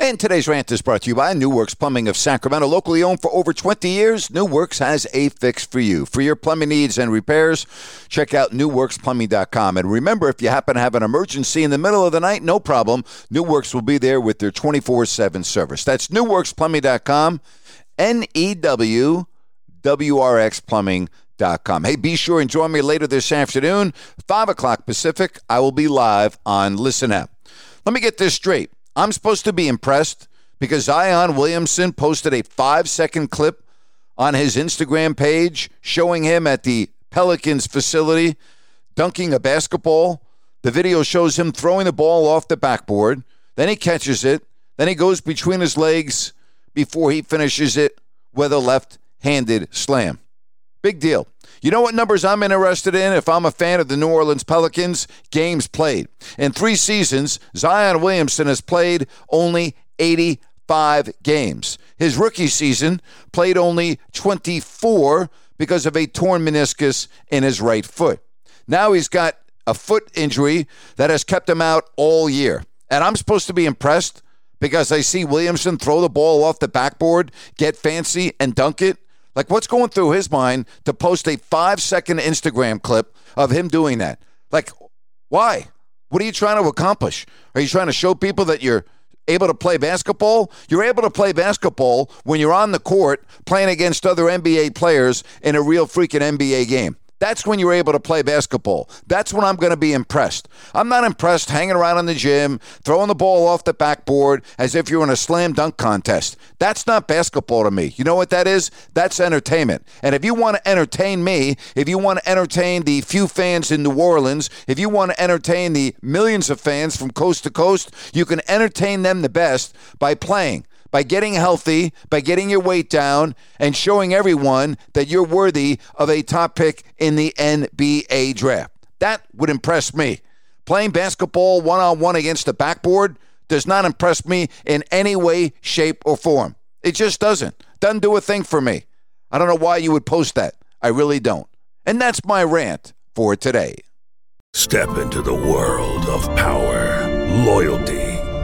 And today's rant is brought to you by New Works Plumbing of Sacramento. Locally owned for over 20 years, New Works has a fix for you. For your plumbing needs and repairs, check out newworksplumbing.com. And remember, if you happen to have an emergency in the middle of the night, no problem. New Works will be there with their 24 7 service. That's newworksplumbing.com, N E W W R X Plumbing.com. Hey, be sure and join me later this afternoon, 5 o'clock Pacific. I will be live on Listen Up. Let me get this straight. I'm supposed to be impressed because Zion Williamson posted a five second clip on his Instagram page showing him at the Pelicans facility dunking a basketball. The video shows him throwing the ball off the backboard. Then he catches it. Then he goes between his legs before he finishes it with a left handed slam. Big deal. You know what numbers I'm interested in if I'm a fan of the New Orleans Pelicans? Games played. In three seasons, Zion Williamson has played only 85 games. His rookie season played only 24 because of a torn meniscus in his right foot. Now he's got a foot injury that has kept him out all year. And I'm supposed to be impressed because I see Williamson throw the ball off the backboard, get fancy, and dunk it. Like, what's going through his mind to post a five second Instagram clip of him doing that? Like, why? What are you trying to accomplish? Are you trying to show people that you're able to play basketball? You're able to play basketball when you're on the court playing against other NBA players in a real freaking NBA game. That's when you're able to play basketball. That's when I'm going to be impressed. I'm not impressed hanging around in the gym, throwing the ball off the backboard as if you're in a slam dunk contest. That's not basketball to me. You know what that is? That's entertainment. And if you want to entertain me, if you want to entertain the few fans in New Orleans, if you want to entertain the millions of fans from coast to coast, you can entertain them the best by playing by getting healthy, by getting your weight down, and showing everyone that you're worthy of a top pick in the NBA draft. That would impress me. Playing basketball one on one against the backboard does not impress me in any way, shape, or form. It just doesn't. Doesn't do a thing for me. I don't know why you would post that. I really don't. And that's my rant for today. Step into the world of power, loyalty,